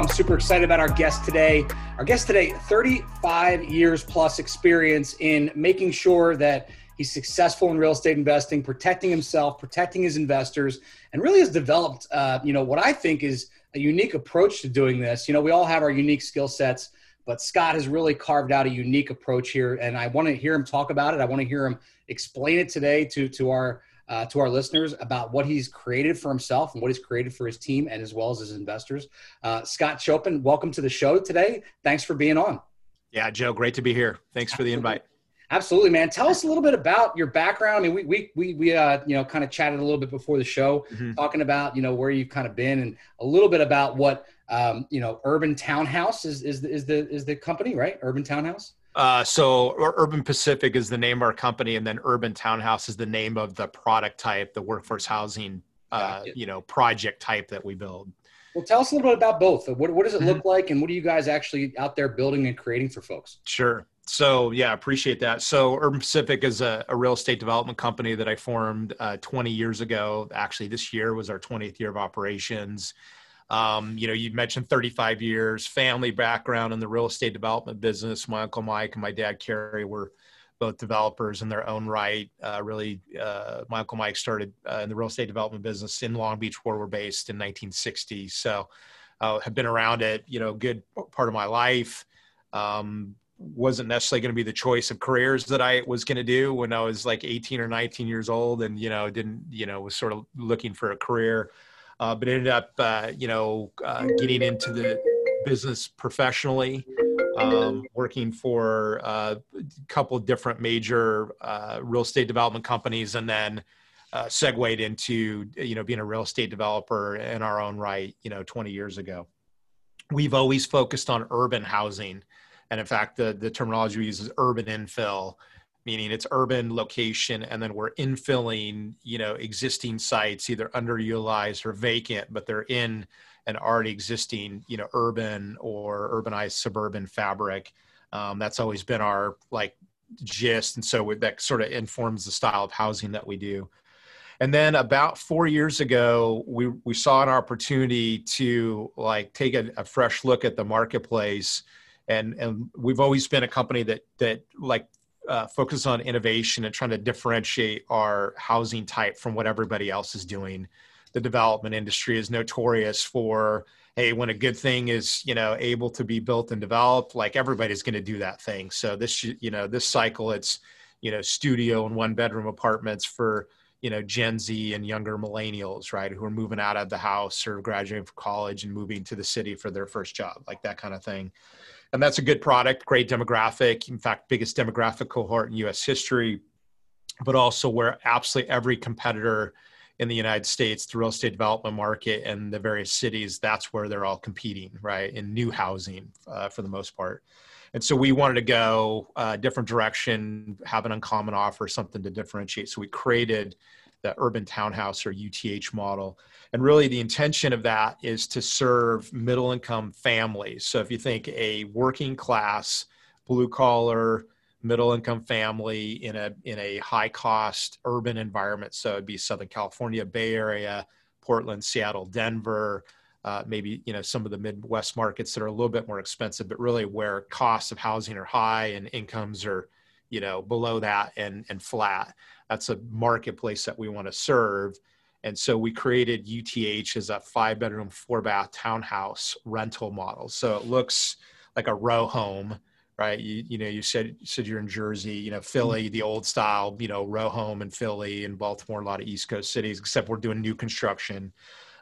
I'm super excited about our guest today. Our guest today, 35 years plus experience in making sure that he's successful in real estate investing, protecting himself, protecting his investors, and really has developed, uh, you know, what I think is a unique approach to doing this. You know, we all have our unique skill sets, but Scott has really carved out a unique approach here, and I want to hear him talk about it. I want to hear him explain it today to to our uh, to our listeners about what he's created for himself and what he's created for his team and as well as his investors. Uh, Scott Choppin, welcome to the show today. Thanks for being on. Yeah, Joe, great to be here. Thanks for the invite. Absolutely, man. Tell us a little bit about your background. I mean, we we we, we uh, you know kind of chatted a little bit before the show, mm-hmm. talking about you know where you've kind of been and a little bit about what um, you know Urban Townhouse is is the, is the is the company right? Urban Townhouse. Uh, so Urban Pacific is the name of our company, and then Urban Townhouse is the name of the product type, the workforce housing, uh, you know, project type that we build. Well, tell us a little bit about both. What, what does it look mm-hmm. like, and what are you guys actually out there building and creating for folks? Sure. So yeah, appreciate that. So Urban Pacific is a, a real estate development company that I formed uh, 20 years ago. Actually, this year was our 20th year of operations. Um, you know, you mentioned 35 years, family background in the real estate development business. My uncle Mike and my dad Kerry were both developers in their own right. Uh, really, uh, my uncle Mike started uh, in the real estate development business in Long Beach, where we're based in 1960. So, uh, have been around it, you know, good part of my life. Um, wasn't necessarily going to be the choice of careers that I was going to do when I was like 18 or 19 years old, and you know, didn't, you know, was sort of looking for a career uh, but ended up, uh, you know, uh, getting into the business professionally, um, working for uh, a couple of different major uh, real estate development companies, and then uh, segued into, you know, being a real estate developer in our own right, you know, 20 years ago. We've always focused on urban housing. And in fact, the, the terminology we use is urban infill meaning it's urban location and then we're infilling you know existing sites either underutilized or vacant but they're in an already existing you know urban or urbanized suburban fabric. Um, that's always been our like gist and so that sort of informs the style of housing that we do. And then about four years ago we we saw an opportunity to like take a, a fresh look at the marketplace and and we've always been a company that that like uh, focus on innovation and trying to differentiate our housing type from what everybody else is doing. The development industry is notorious for hey, when a good thing is you know able to be built and developed, like everybody's going to do that thing. So this you know this cycle, it's you know studio and one bedroom apartments for you know Gen Z and younger millennials, right, who are moving out of the house or graduating from college and moving to the city for their first job, like that kind of thing and that's a good product, great demographic. In fact, biggest demographic cohort in U.S. history, but also where absolutely every competitor in the United States, the real estate development market, and the various cities, that's where they're all competing, right? In new housing, uh, for the most part. And so we wanted to go a uh, different direction, have an uncommon offer, something to differentiate. So we created the urban townhouse or UTH model. And really, the intention of that is to serve middle income families. So if you think a working class, blue collar, middle income family in a in a high cost urban environment, so it'd be Southern California, Bay Area, Portland, Seattle, Denver. Uh, maybe you know some of the Midwest markets that are a little bit more expensive, but really where costs of housing are high and incomes are you know below that and and flat that's a marketplace that we want to serve. And so we created uth as a five bedroom four bath townhouse rental model. So it looks like a row home right? You, you know you said you said you're in jersey you know philly the old style you know row home in philly and baltimore a lot of east coast cities except we're doing new construction.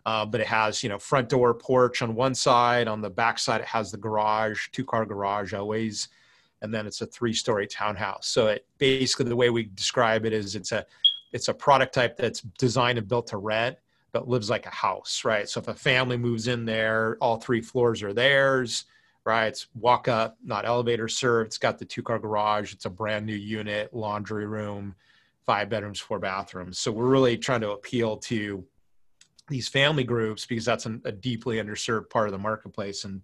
Uh, but it has you know front door porch on one side on the back side it has the garage two car garage always and then it's a three story townhouse. So it basically the way we describe it is it's a it's a product type that's designed and built to rent but lives like a house, right? So if a family moves in there, all three floors are theirs, right? It's walk up, not elevator served. It's got the two car garage. It's a brand new unit, laundry room, five bedrooms, four bathrooms. So we're really trying to appeal to these family groups because that's an, a deeply underserved part of the marketplace and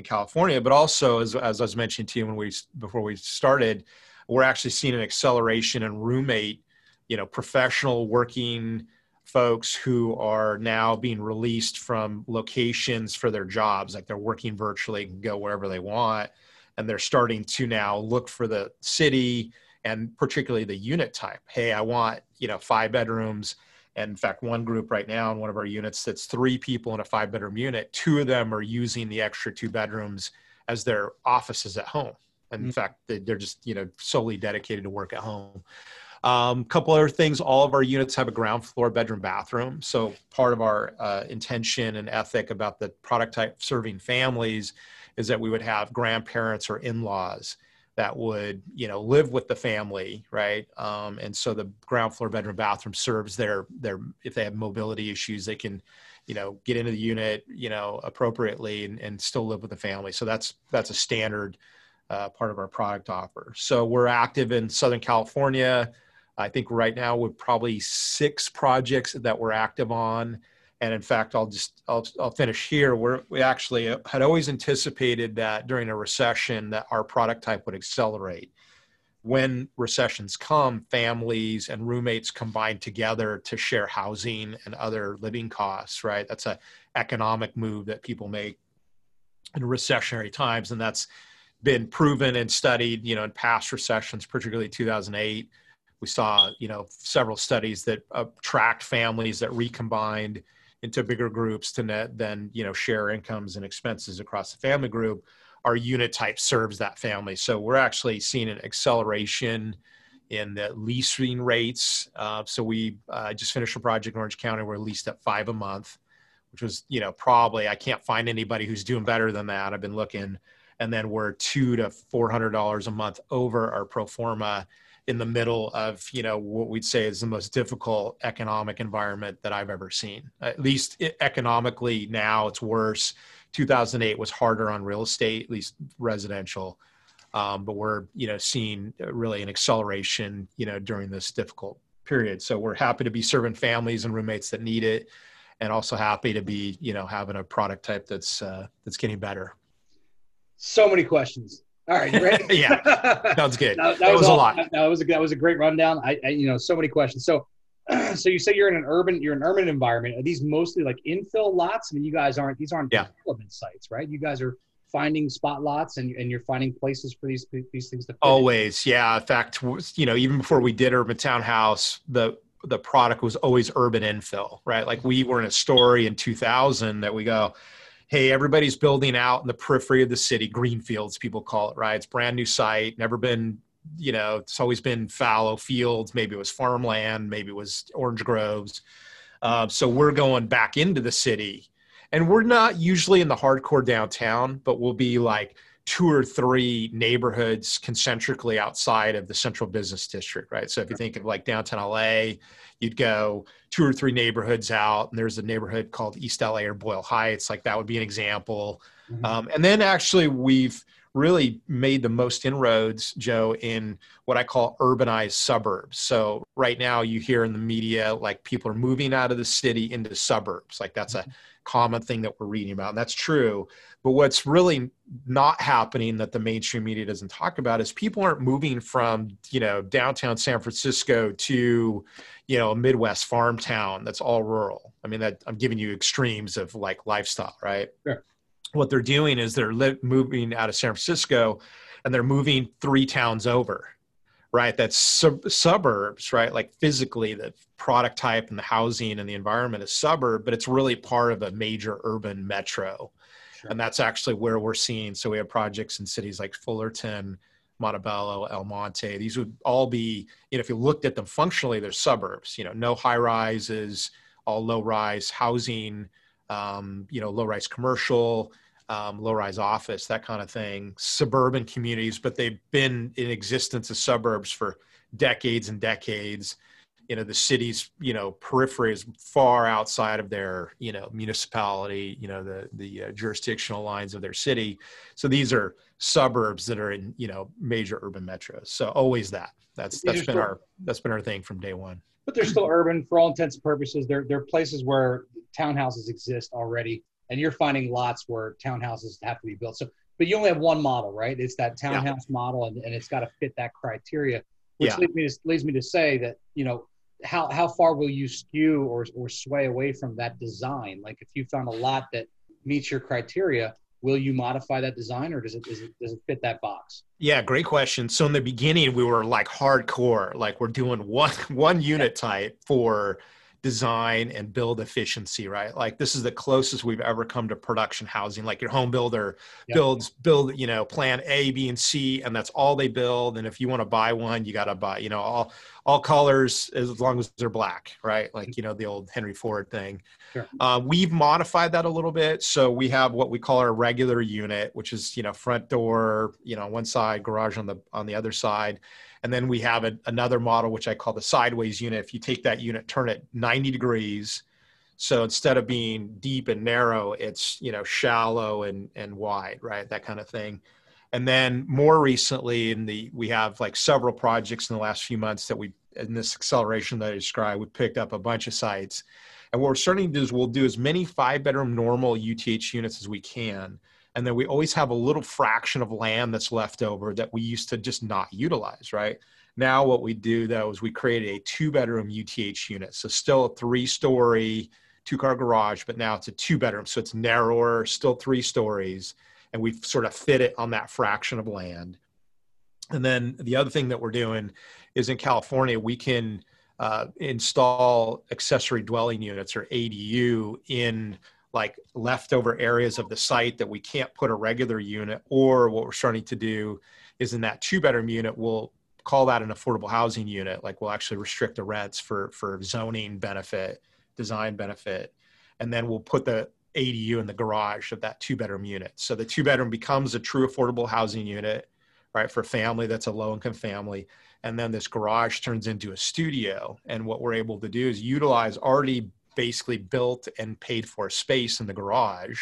in California, but also as, as I was mentioning to you when we before we started, we're actually seeing an acceleration in roommate, you know, professional working folks who are now being released from locations for their jobs, like they're working virtually, can go wherever they want, and they're starting to now look for the city and particularly the unit type. Hey, I want you know five bedrooms. And in fact, one group right now in one of our units that's three people in a five bedroom unit, two of them are using the extra two bedrooms as their offices at home. And in mm-hmm. fact, they're just you know solely dedicated to work at home. A um, couple other things: all of our units have a ground floor bedroom bathroom. So part of our uh, intention and ethic about the product type serving families is that we would have grandparents or in-laws that would you know live with the family right? Um, and so the ground floor bedroom bathroom serves their their if they have mobility issues they can you know get into the unit you know appropriately and, and still live with the family. So that's that's a standard uh, part of our product offer. So we're active in southern california. I think right now we're probably six projects that we're active on and in fact i'll just i'll, I'll finish here We're, we actually had always anticipated that during a recession that our product type would accelerate. When recessions come families and roommates combine together to share housing and other living costs right? That's a economic move that people make in recessionary times and that's been proven and studied you know in past recessions particularly 2008 we saw you know several studies that uh, tracked families that recombined into bigger groups to net, then you know share incomes and expenses across the family group. Our unit type serves that family. So we're actually seeing an acceleration in the leasing rates. Uh, so we uh, just finished a project in orange county. We're leased at five a month which was you know probably i can't find anybody who's doing better than that. I've been looking. And then we're two to four hundred dollars a month over our pro forma in the middle of you know what we'd say is the most difficult economic environment that I've ever seen. At least economically now it's worse. 2008 was harder on real estate, at least residential. Um, but we're you know seeing really an acceleration you know during this difficult period. So we're happy to be serving families and roommates that need it, and also happy to be you know having a product type that's uh, that's getting better. So many questions. All right, you ready? yeah, sounds good. that, that, that, was, was a lot. That was a that was a great rundown. I, I, you know so many questions. So, so you say you're in an urban you're an urban environment. Are these mostly like infill lots? I mean, you guys aren't these aren't yeah. development sites, right? You guys are finding spot lots and, and you're finding places for these these things to fit always in. yeah in fact you know even before we did urban townhouse the the product was always urban infill right like we were in a story in 2000 that we go hey, everybody's building out in the periphery of the city, greenfields, people call it, right? It's brand new site, never been, you know, it's always been fallow fields. Maybe it was farmland, maybe it was orange groves. Uh, so we're going back into the city. And we're not usually in the hardcore downtown, but we'll be like two or three neighborhoods concentrically outside of the central business district, right? So if you think of like downtown LA, you'd go two or three neighborhoods out and there's a neighborhood called east la or boyle heights like that would be an example mm-hmm. um, and then actually we've really made the most inroads joe in what i call urbanized suburbs. So right now you hear in the media like people are moving out of the city into suburbs. Like that's a mm-hmm. common thing that we're reading about and that's true. But what's really not happening that the mainstream media doesn't talk about is people aren't moving from you know downtown san francisco to you know a midwest farm town that's all rural. I mean that i'm giving you extremes of like lifestyle right? Sure. What they're doing is they're li- moving out of san francisco and they're moving three towns over right that's sub- suburbs right like physically the product type and the housing and the environment is suburb but it's really part of a major urban metro sure. and that's actually where we're seeing so we have projects in cities like fullerton Montebello, El Monte. These would all be, you know, if you looked at them functionally, they're suburbs. You know, no high rises, all low rise housing, um, you know, low rise commercial, um, low rise office, that kind of thing. Suburban communities, but they've been in existence as suburbs for decades and decades. You know, the city's you know periphery is far outside of their you know municipality. You know, the the uh, jurisdictional lines of their city. So these are suburbs that are in you know major urban metros. So always that. That's that's been our that's been our thing from day one. But they're still urban for all intents and purposes. They're they're places where townhouses exist already, and you're finding lots where townhouses have to be built. So, but you only have one model, right? It's that townhouse yeah. model, and, and it's got to fit that criteria. Which yeah. leads me to leads me to say that you know how how far will you skew or or sway away from that design? Like if you found a lot that meets your criteria, will you modify that design or does it, does it does it fit that box? Yeah, great question. So in the beginning, we were like hardcore, like we're doing one one unit type for design and build efficiency, right? Like this is the closest we've ever come to production housing. Like your home builder yep. builds build, you know, plan A, B, and C, and that's all they build. And if you want to buy one, you got to buy, you know, all all colors as long as they're black, right? Like you know the old Henry Ford thing. Sure. Uh, we've modified that a little bit, so we have what we call our regular unit, which is you know front door, you know, one side, garage on the on the other side and then we have a, another model, which I call the sideways unit. If you take that unit, turn it 90 degrees. So instead of being deep and narrow, it's, you know, shallow and, and wide, right? That kind of thing. And then more recently in the, we have like several projects in the last few months that we, in this acceleration that I described, we picked up a bunch of sites. And what we're starting to do is we'll do as many five bedroom normal UTH units as we can and then we always have a little fraction of land that's left over that we used to just not utilize right? Now what we do though is we created a two bedroom uth unit. So still a three story two car garage but now it's a two bedroom so it's narrower still three stories and we've sort of fit it on that fraction of land. And then the other thing that we're doing is in california we can uh, install accessory dwelling units or adu in like leftover areas of the site that we can't put a regular unit or what we're starting to do is in that two bedroom unit we'll call that an affordable housing unit. Like we'll actually restrict the rents for for zoning benefit design benefit and then we'll put the adu in the garage of that two bedroom unit. So the two bedroom becomes a true affordable housing unit right for a family that's a low income family. And then this garage turns into a studio. And what we're able to do is utilize already basically built and paid for space in the garage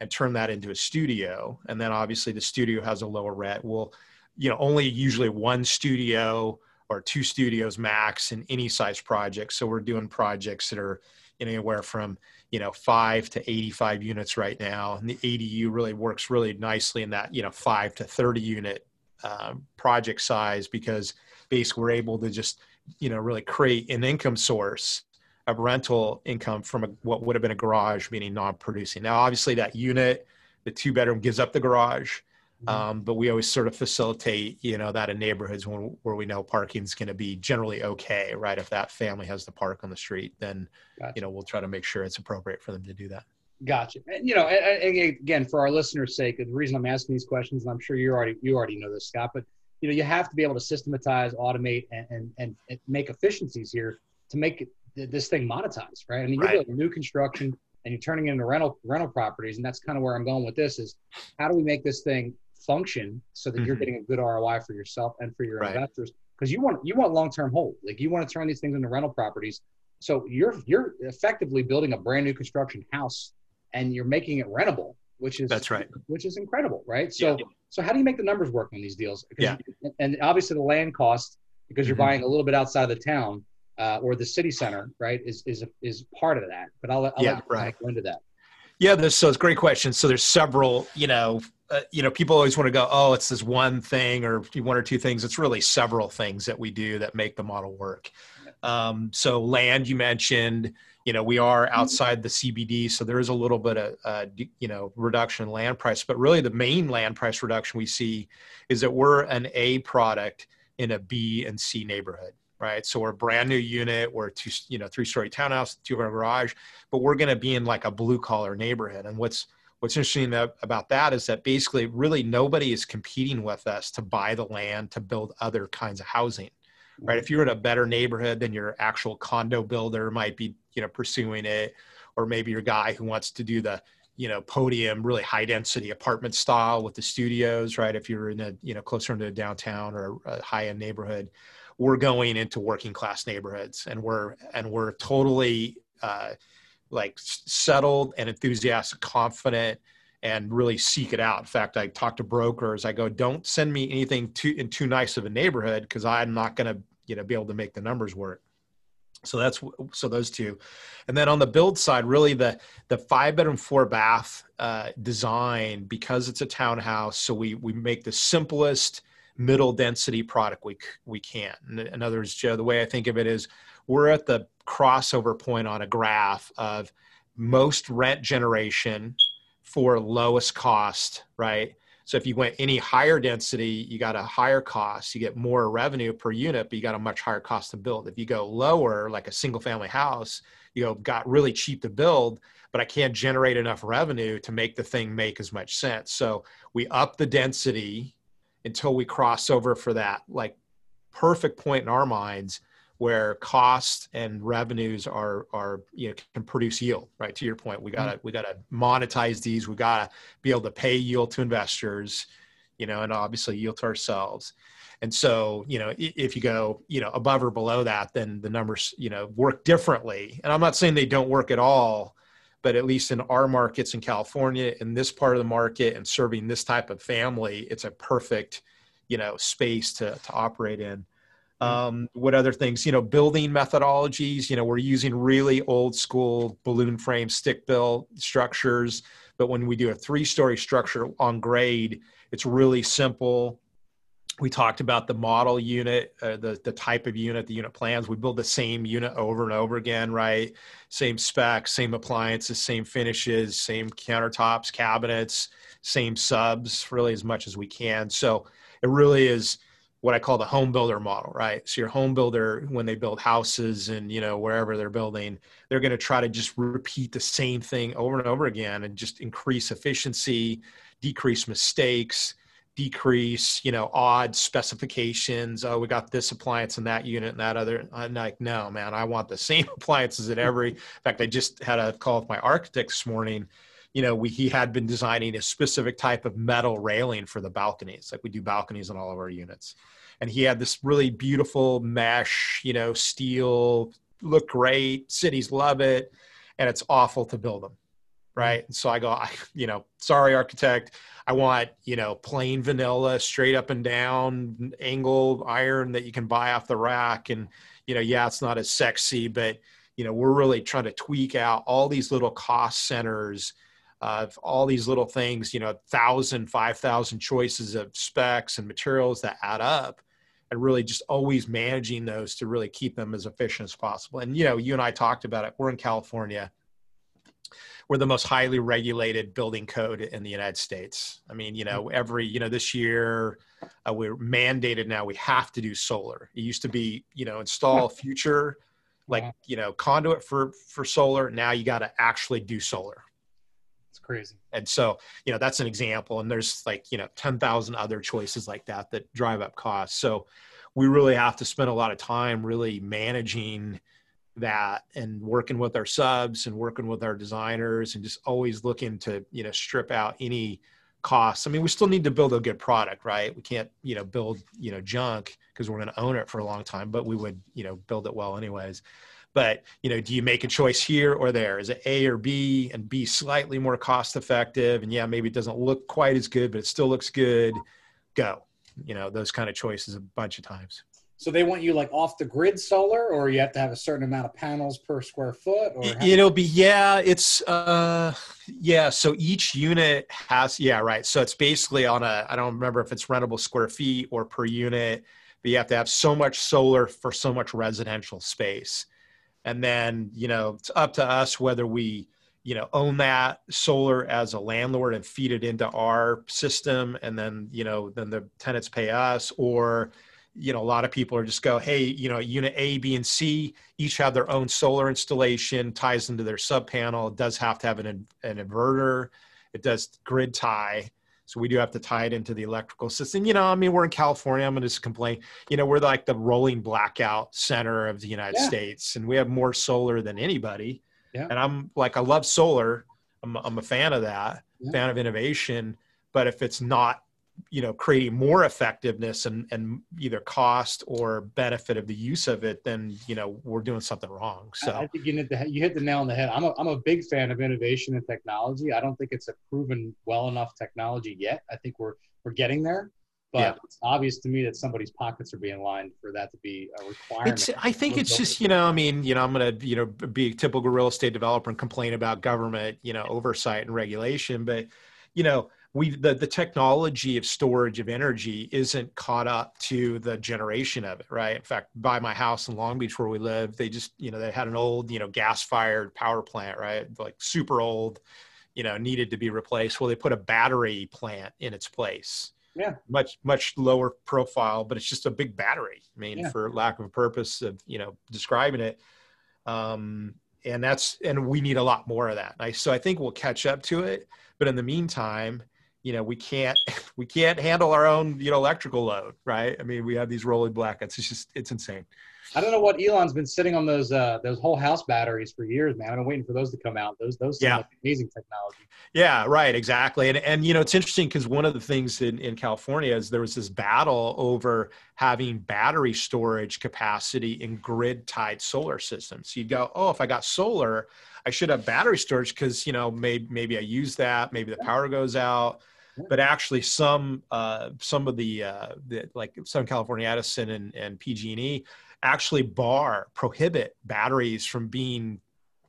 and turn that into a studio. And then obviously the studio has a lower rent. Well, you know, only usually one studio or two studios max in any size project. So we're doing projects that are anywhere from you know five to 85 units right now and the adu really works really nicely in that you know five to 30 unit uh, project size because basically we're able to just you know really create an income source of rental income from a, what would have been a garage, meaning non-producing. Now, obviously, that unit, the two bedroom, gives up the garage, mm-hmm. um, but we always sort of facilitate, you know, that in neighborhoods when, where we know parking is going to be generally okay, right? If that family has to park on the street, then gotcha. you know we'll try to make sure it's appropriate for them to do that. Gotcha. And, you know, again, for our listeners' sake, the reason I'm asking these questions, and I'm sure you already you already know this, Scott, but you know, you have to be able to systematize, automate, and and, and make efficiencies here to make it this thing monetized, right? I mean, you're right. building new construction and you're turning it into rental rental properties, and that's kind of where I'm going with this: is how do we make this thing function so that mm-hmm. you're getting a good ROI for yourself and for your right. investors? Because you want you want long term hold, like you want to turn these things into rental properties. So you're you're effectively building a brand new construction house, and you're making it rentable, which is that's right, which is incredible, right? So yeah. so how do you make the numbers work on these deals? Yeah. and obviously the land cost because you're mm-hmm. buying a little bit outside of the town uh, or the city center, right, is is is part of that. But I'll, I'll yeah, let right. go into that. Yeah, this, so it's a great question. So there's several, you know, uh, you know, people always want to go, oh, it's this one thing or one or two things. It's really several things that we do that make the model work. Um, so land, you mentioned, you know, we are outside the CBD, so there is a little bit of, uh, you know, reduction in land price. But really, the main land price reduction we see is that we're an A product in a B and C neighborhood right? So we're a brand new unit, we're two, you know, three story townhouse, two car garage, but we're going to be in like a blue collar neighborhood. And what's what's interesting about that is that basically really nobody is competing with us to buy the land to build other kinds of housing, right? If you're in a better neighborhood than your actual condo builder might be, you know, pursuing it, or maybe your guy who wants to do the you know podium really high density apartment style with the studios right if you're in a you know closer into a downtown or a high end neighborhood we're going into working class neighborhoods and we're and we're totally uh, like settled and enthusiastic confident and really seek it out. In fact i talk to brokers. I go don't send me anything too in too nice of a neighborhood because i'm not going to you know be able to make the numbers work. So that's so those two. And then on the build side really the the five bedroom four bath uh, design because it's a townhouse so we we make the simplest middle density product we we can. In, other words, Joe, the way I think of it is we're at the crossover point on a graph of most rent generation for lowest cost, right? So if you went any higher density, you got a higher cost, you get more revenue per unit, but you got a much higher cost to build. If you go lower, like a single family house, you know, got really cheap to build, but I can't generate enough revenue to make the thing make as much sense. So we up the density until we cross over for that like perfect point in our minds where costs and revenues are are you know can produce yield right? To your point we got to we got to monetize these. We got to be able to pay yield to investors you know and obviously yield to ourselves. And so you know if you go you know above or below that then the numbers you know work differently. And i'm not saying they don't work at all but at least in our markets in california in this part of the market and serving this type of family it's a perfect you know space to to operate in. Um, what other things you know building methodologies you know we're using really old school balloon frame stick built structures but when we do a three story structure on grade it's really simple we talked about the model unit uh, the, the type of unit the unit plans. We build the same unit over and over again right? Same specs same appliances same finishes same countertops cabinets same subs really as much as we can. So it really is what I call the home builder model, right? So your home builder, when they build houses and you know wherever they're building, they're going to try to just repeat the same thing over and over again and just increase efficiency, decrease mistakes, decrease you know odd specifications. Oh, we got this appliance in that unit and that other. I'm like, no, man, I want the same appliances in every. In fact, I just had a call with my architect this morning you know, we, he had been designing a specific type of metal railing for the balconies, like we do balconies in all of our units. And he had this really beautiful mesh, you know, steel, look great, cities love it, and it's awful to build them. Right. And so I go, I, you know, sorry, architect. I want, you know, plain vanilla, straight up and down angle iron that you can buy off the rack. And, you know, yeah, it's not as sexy, but, you know, we're really trying to tweak out all these little cost centers of all these little things, you know, thousand, five thousand choices of specs and materials that add up, and really just always managing those to really keep them as efficient as possible. And you know, you and I talked about it. We're in California. We're the most highly regulated building code in the United States. I mean, you know, every you know this year uh, we're mandated now. We have to do solar. It used to be, you know, install future like you know conduit for for solar. Now you got to actually do solar It's crazy. And so, you know, that's an example. And there's like, you know, 10,000 other choices like that that drive up costs. So we really have to spend a lot of time really managing that and working with our subs and working with our designers and just always looking to, you know, strip out any costs. I mean, we still need to build a good product, right? We can't, you know, build, you know, junk because we're going to own it for a long time, but we would, you know, build it well anyways. But you know do you make a choice here or there? Is it a or b and b slightly more cost effective and yeah maybe it doesn't look quite as good but it still looks good. Go. You know those kind of choices a bunch of times so they want you like off the grid solar or you have to have a certain amount of panels per square foot or it'll be yeah it's uh yeah so each unit has yeah right so it's basically on a i don't remember if it's rentable square feet or per unit but you have to have so much solar for so much residential space. And then you know it's up to us whether we you know own that solar as a landlord and feed it into our system and then you know then the tenants pay us or you know a lot of people are just go hey you know unit a b and c each have their own solar installation ties into their sub panel it does have to have an, an inverter it does grid tie so we do have to tie it into the electrical system. You know, I mean, we're in California. I'm going to just complain. You know, we're like the rolling blackout center of the United yeah. States, and we have more solar than anybody. Yeah. And I'm like, I love solar. I'm, I'm a fan of that, yeah. fan of innovation. But if it's not you know creating more effectiveness and and either cost or benefit of the use of it then you know we're doing something wrong so. I think you hit the, you hit the nail on the head. I'm a, I'm a big fan of innovation and technology. I don't think it's a proven well enough technology yet. I think we're we're getting there but yeah. it's obvious to me that somebody's pockets are being lined for that to be a requirement. It's, I think it's just, you know, I mean, you know, I'm going to, you know, be a typical real estate developer and complain about government, you know, oversight and regulation, but, you know, we the, the technology of storage of energy isn't caught up to the generation of it right? In fact by my house in long beach where we live they just you know they had an old you know gas fired power plant right? Like super old you know needed to be replaced. Well they put a battery plant in its place. Yeah. Much much lower profile but it's just a big battery i mean Yeah. for lack of a purpose of you know describing it. Um and that's and we need a lot more of that. I, so i think we'll catch up to it but in the meantime you know we can't we can't handle our own you know electrical load right i mean we have these rolling blackouts it's just it's insane I don't know what Elon's been sitting on those uh, those whole house batteries for years, man. I've been waiting for those to come out. Those those Yeah. like amazing technology. Yeah, right, exactly. And and you know, it's interesting because one of the things in, in California is there was this battle over having battery storage capacity in grid tied solar systems. You'd go, oh, if I got solar, I should have battery storage because you know maybe maybe I use that, maybe the power goes out. But actually, some uh, some of the, uh, the like Southern California Edison and, and PG&E actually bar prohibit batteries from being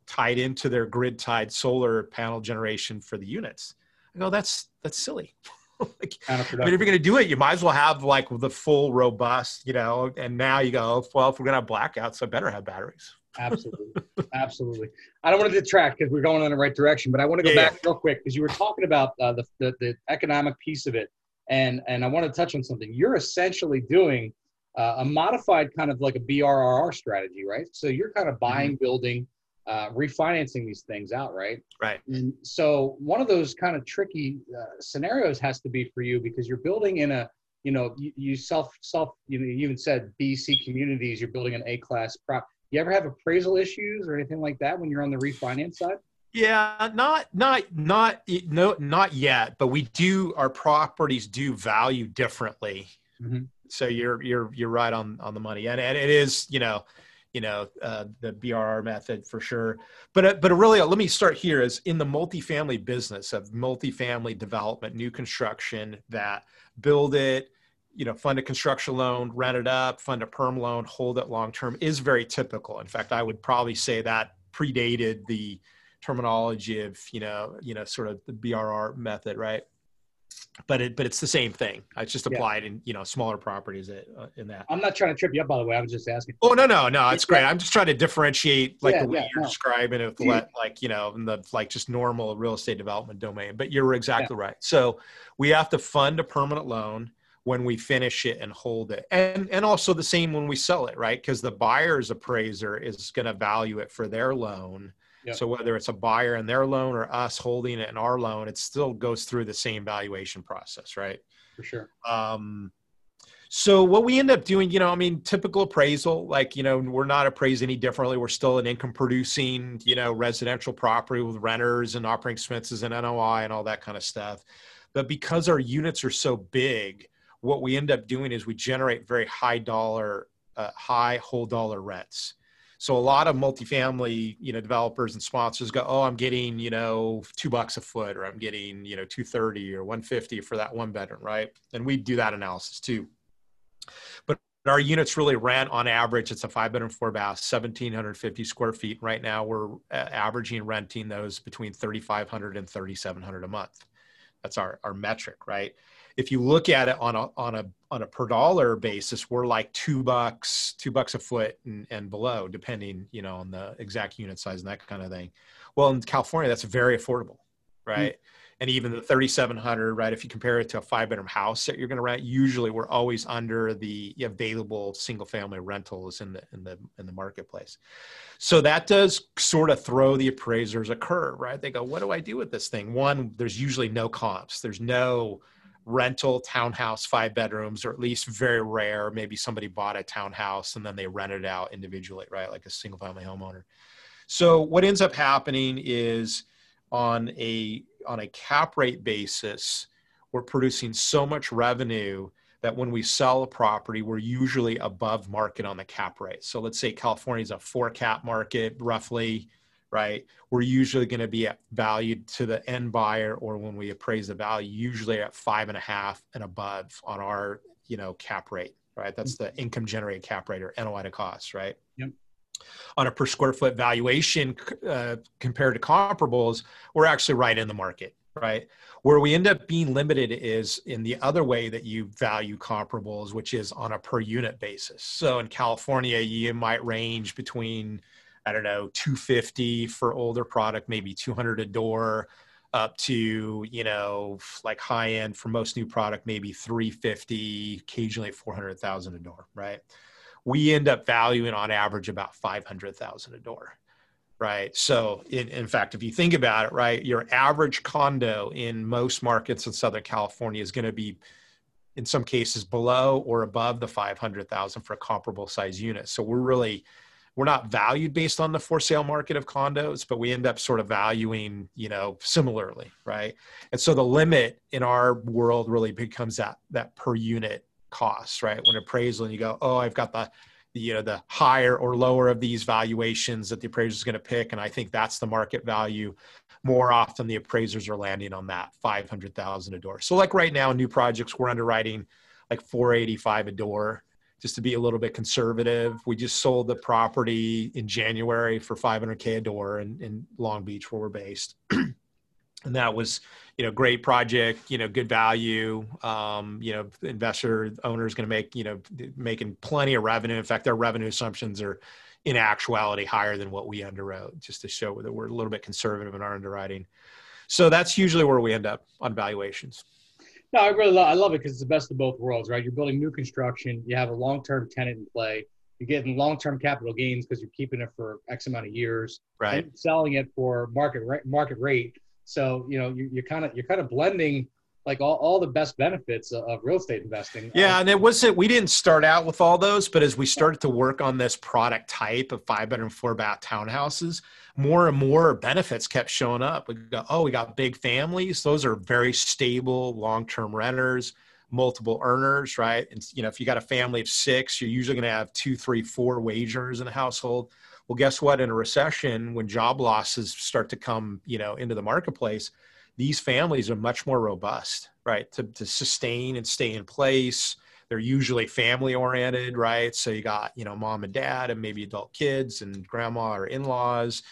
tied into their grid tied solar panel generation for the units. I go, that's that's silly. like, I mean, if you're going to do it, you might as well have like the full robust, you know. And now you go, well, if we're going to have blackouts, I better have batteries. Absolutely, absolutely. I don't want to detract because we're going in the right direction, but I want to go Yeah, back real quick because you were talking about uh, the, the the economic piece of it, and and I want to touch on something. You're essentially doing uh, a modified kind of like a BRRR strategy, right? So you're kind of buying, building, uh, refinancing these things out, right? Right. And so one of those kind of tricky uh, scenarios has to be for you because you're building in a, you know, you, you self self, you know, you even said BC communities. You're building an A class prop. You ever have appraisal issues or anything like that when you're on the refinance side? Yeah, not not not no not yet, but we do our properties do value differently. Mhm. So you're you're you're right on on the money, and and it is you know you know uh, the BRR method for sure. But uh, but really, let me start here is in the multifamily business of multifamily development, new construction that build it, you know, fund a construction loan, rent it up, fund a perm loan, hold it long term is very typical. In fact, I would probably say that predated the terminology of you know you know sort of the BRR method, right? But it but it's the same thing. It's just Yeah. applied in you know smaller properties uh, in that. I'm not trying to trip you up, by the way. I was just asking. Oh no no no! It's Yeah. great. I'm just trying to differentiate like Yeah, the way yeah, you're no. describing it, with Yeah. let, like you know, in the like just normal real estate development domain. But you're exactly right. So we have to fund a permanent loan when we finish it and hold it, and and also the same when we sell it, right? Because the buyer's appraiser is going to value it for their loan. Yep. So whether it's a buyer and their loan or us holding it in our loan, it still goes through the same valuation process, right? For sure. Um, so what we end up doing, you know, I mean, typical appraisal, like, you know, we're not appraised any differently. We're still an income producing, you know, residential property with renters and operating expenses and NOI and all that kind of stuff. But because our units are so big, what we end up doing is we generate very high dollar, uh, high whole dollar rents. So a lot of multifamily, you know, developers and sponsors go, "Oh, I'm getting, you know, two bucks a foot, or I'm getting, you know, two thirty or one fifty for that one bedroom, right?" And we do that analysis too. But our units really rent on average. It's a five bedroom, four bath, seventeen hundred fifty square feet. Right now, we're uh, averaging renting those between thirty five hundred and thirty seven hundred a month. That's our our metric, right? If you look at it on a on a on a per dollar basis, we're like two bucks, two bucks a foot and, and below, depending, you know, on the exact unit size and that kind of thing. Well, in California, that's very affordable, hmm. right? And even the 3,700, right? If you compare it to a five bedroom house that you're going to rent, usually we're always under the available single family rentals in the in the in the marketplace. So that does sort of throw the appraisers a curve, right? They go, "What do I do with this thing?" One, there's usually no comps. There's no rental townhouse five bedrooms or at least very rare maybe somebody bought a townhouse and then they rented it out individually right like a single family homeowner. So what ends up happening is on a on a cap rate basis we're producing so much revenue that when we sell a property we're usually above market on the cap rate. So let's say california is a four cap market roughly right? We're usually going to be at valued to the end buyer, or when we appraise the value, usually at five and a half and above on our, you know, cap rate, right? That's the income generated cap rate or NOI to cost, right? Yep. On a per square foot valuation uh, compared to comparables, we're actually right in the market, right? Where we end up being limited is in the other way that you value comparables, which is on a per unit basis. So in California, you might range between, I don't know, 250 for older product, maybe 200 a door, up to, you know, like high end for most new product, maybe 350, occasionally 400,000 a door, right? We end up valuing on average about 500,000 a door right? So, in, in fact, if you think about it, right, your average condo in most markets in Southern California is going to be, in some cases, below or above the 500,000 for a comparable size unit. So, we're really, we're not valued based on the for sale market of condos, but we end up sort of valuing, you know, similarly, right? And so the limit in our world really becomes that that per unit cost, right? When appraisal and you go, oh, I've got the you know the higher or lower of these valuations that the appraiser is going to pick and i think that's the market value more often the appraisers are landing on that 500000 a door so like right now new projects we're underwriting like 485 a door just to be a little bit conservative. We just sold the property in january for 500k a door in, in long beach where we're based. And that was you know great project you know good value. Um, you know investor owner is going to make you know making plenty of revenue. In fact their revenue assumptions are in actuality higher than what we underwrote just to show that we're a little bit conservative in our underwriting. So that's usually where we end up on valuations no i really love, i love it because it's the best of both worlds right? You're building new construction you have a long-term tenant in play you're getting long-term capital gains because you're keeping it for x amount of years right. selling it for market market rate. So you know you, you're kind of you're kind of blending like all, all the best benefits of real estate investing. Uh, yeah, and it wasn't we didn't start out with all those, but as we started to work on this product type of five bedroom, four bath townhouses, more and more benefits kept showing up. We go, oh, we got big families; those are very stable, long term renters, multiple earners, right? And you know, if you got a family of six, you're usually going to have two, three, four wagers in a household. Well, guess what? In a recession, when job losses start to come, you know, into the marketplace, these families are much more robust, right? To, to sustain and stay in place. They're usually family oriented, right? So you got, you know, mom and dad and maybe adult kids and grandma or in-laws,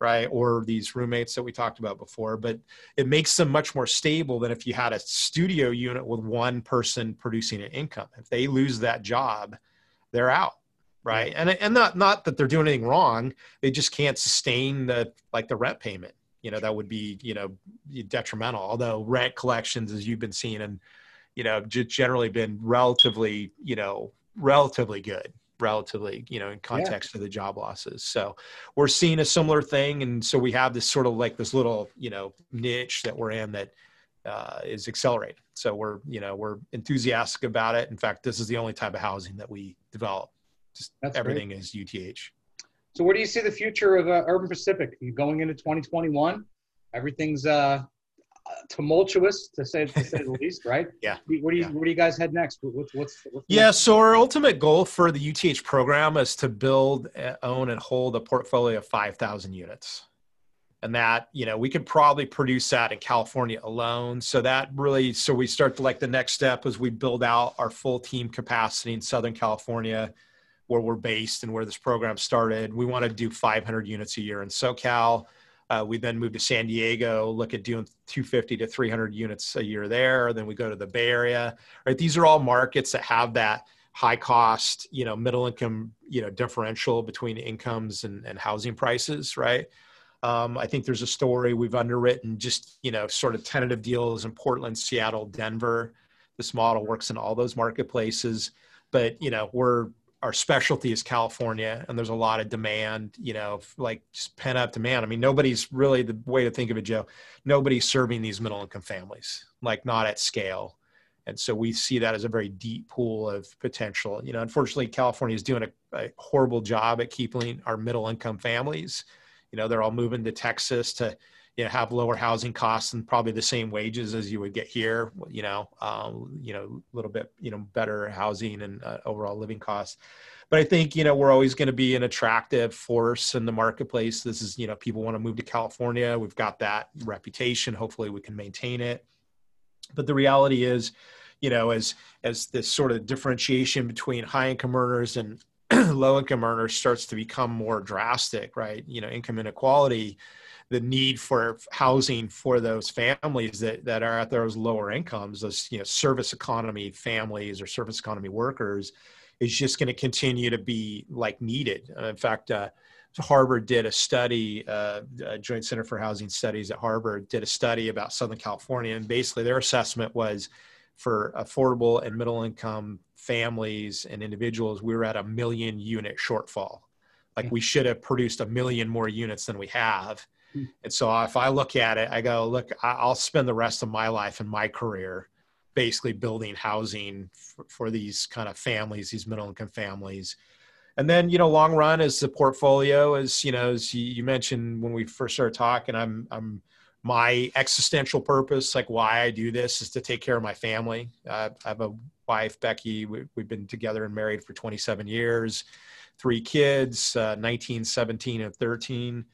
right? Or these roommates that we talked about before. But it makes them much more stable than if you had a studio unit with one person producing an income. If they lose that job, they're out right and and not not that they're doing anything wrong they just can't sustain the like the rent payment you know that would be you know detrimental although rent collections as you've been seeing and you know generally been relatively you know relatively good relatively you know in context yeah. of the job losses so we're seeing a similar thing and so we have this sort of like this little you know niche that we're in that uh, is accelerating so we're you know we're enthusiastic about it in fact this is the only type of housing that we develop just That's everything great. is UTH. So where do you see the future of uh, Urban Pacific You going into 2021? Everything's uh, tumultuous to say to say the least, right? Yeah. Where do you yeah. where do you guys head next? What's what's, what's yeah? Next? So our ultimate goal for the UTH program is to build, uh, own, and hold a portfolio of 5,000 units, and that you know we could probably produce that in California alone. So that really, so we start to like the next step as we build out our full team capacity in Southern California where we're based and where this program started. We want to do 500 units a year in SoCal. Uh, we then move to San Diego, look at doing 250 to 300 units a year there. Then we go to the Bay Area. Right, these are all markets that have that high cost, you know, middle income, you know, differential between incomes and, and housing prices. Right. Um, I think there's a story we've underwritten, just you know, sort of tentative deals in Portland, Seattle, Denver. This model works in all those marketplaces, but you know, we're our specialty is California, and there's a lot of demand, you know, like just pent up demand. I mean, nobody's really the way to think of it, Joe. Nobody's serving these middle income families, like not at scale. And so we see that as a very deep pool of potential. You know, unfortunately, California is doing a, a horrible job at keeping our middle income families. You know, they're all moving to Texas to you know, have lower housing costs and probably the same wages as you would get here. You know, um, you know, a little bit, you know, better housing and uh, overall living costs. But I think you know we're always going to be an attractive force in the marketplace. This is you know people want to move to California. We've got that reputation. Hopefully, we can maintain it. But the reality is, you know, as as this sort of differentiation between high income earners and low income earners starts to become more drastic, right? You know, income inequality, the need for housing for those families that, that are at those lower incomes, those you know service economy families or service economy workers, is just going to continue to be like needed. Uh, in fact, uh, Harvard did a study, uh, Joint Center for Housing Studies at Harvard did a study about Southern California, and basically their assessment was for affordable and middle income families and individuals, we were at a million unit shortfall. Like we should have produced a million more units than we have. And so if I look at it, I go, look, I'll spend the rest of my life and my career basically building housing for, for these kind of families, these middle income families. And then, you know, long run as the portfolio, as you know, as you mentioned when we first started talking, I'm I'm my existential purpose, like why I do this, is to take care of my family. Uh, I have a wife, Becky. We, have been together and married for 27 years, three kids, uh, 19, 17, and 13.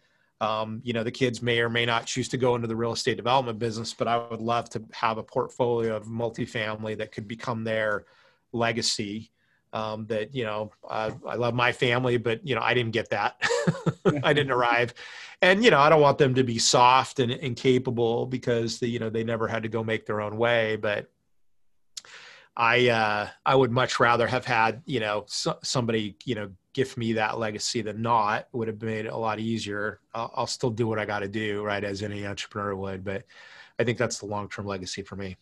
Um, you know, the kids may or may not choose to go into the real estate development business, but I would love to have a portfolio of multifamily that could become their legacy um, that you know uh, I love my family, but you know I didn't get that. I didn't arrive, and you know I don't want them to be soft and incapable because the, you know they never had to go make their own way. But I uh, I would much rather have had you know so, somebody you know gift me that legacy than not. Would have made it a lot easier. I'll, I'll still do what I got to do, right, as any entrepreneur would. But I think that's the long term legacy for me.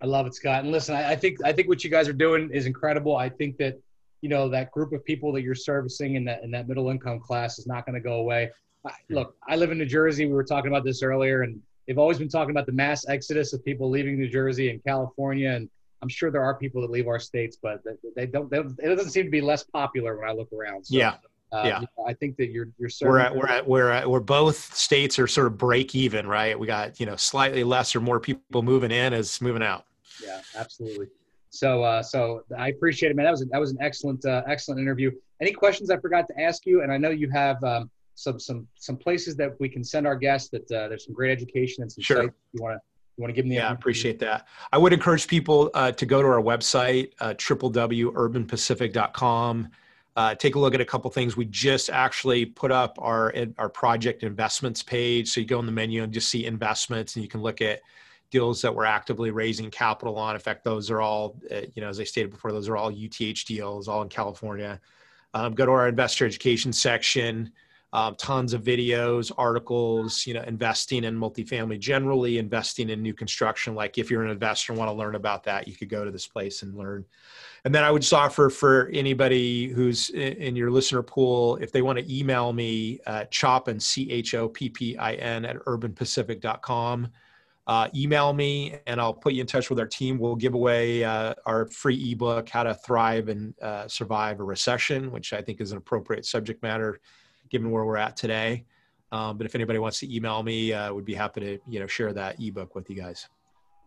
I love it, Scott. And listen, I, I, think I think what you guys are doing is incredible. I think that you know that group of people that you're servicing in that in that middle income class is not going to go away. I, look, I live in New Jersey. We were talking about this earlier, and they've always been talking about the mass exodus of people leaving New Jersey and California. And I'm sure there are people that leave our states, but they don't. They, it doesn't seem to be less popular when I look around. So, yeah. Uh, yeah, you know, I think that you're you're. We're at we're at we're at, we're both states are sort of break even, right? We got you know slightly less or more people moving in as moving out yeah, absolutely. So, uh, so I appreciate it, man. That was a, that was an excellent, uh, excellent interview. Any questions I forgot to ask you? And I know you have um, some some some places that we can send our guests. That uh, there's some great education and some sure. sites you want to you want to give them the yeah I appreciate that i would encourage people uh, to go to our website uh, www.urbanpacific.com uh, take a look at a couple things we just actually put up our our project investments page so you go in the menu and just see investments and you can look at deals that we're actively raising capital on. In fact, those are all, uh, you know, as I stated before, those are all UTH deals, all in California. Um, go to our investor education section. Um, tons of videos, articles, you know, investing in multifamily generally, investing in new construction. Like if you're an investor and want to learn about that, you could go to this place and learn. And then I would just offer for anybody who's in your listener pool, if they want to email me, uh, choppin, C H O P P I N, at urbanpacific.com uh, email me and I'll put you in touch with our team. We'll give away uh, our free ebook, How to Thrive and uh, Survive a Recession, which I think is an appropriate subject matter given where we're at today. Um, but if anybody wants to email me, uh, would be happy to you know share that ebook with you guys.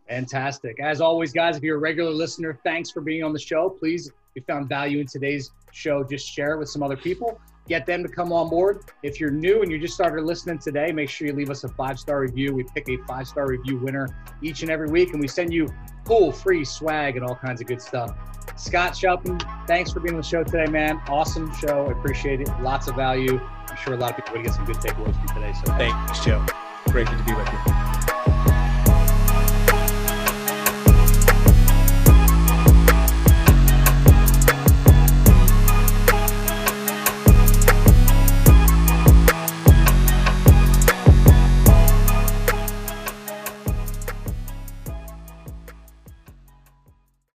Fantastic. As always, guys, if you're a regular listener, thanks for being on the show. Please, if you found value in today's show, just share it with some other people get them to come on board. If you're new and you just started listening today, make sure you leave us a five star review. We pick a five star review winner each and every week, and we send you cool free swag and all kinds of good stuff. Scott Choppin, thanks for being on the show today, man. Awesome show. I appreciate it. Lots of value. I'm sure a lot of people are going to get some good takeaways from today. So thanks, Joe. Great to be with you.